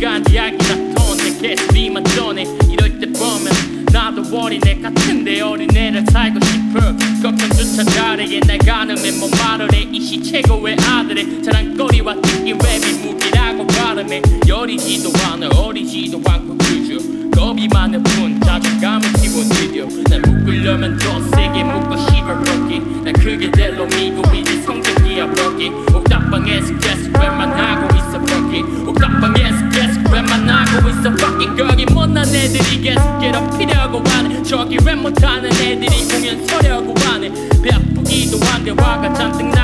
시간 이야기가 터내 계속 이만 전해 이럴 때 보면 나도 어린애 같은데 어린애를 살고 싶어. 걱정조차 잘해 옛날 가늠에 뭐 말을 해. 이시 최고의 아들의 자랑거리와 특기 랩이 무기라고 발음해. 여리지도 않아 어리지도 않고 그저 겁이 많을 뿐 자존감을 키워드려 날 묶으려면 더 세게 묶어 씹어먹기. 난 크게 될로 미고 이제 성적이야 버기. 옥탑방에서 계속 하 있어. Fucking 거기 못난 애들이 계속 괴롭히려고 하네. 저기 랩 못하는 애들이 공연 서려고 하네. 배 아프기도 한데 화가 잔뜩 나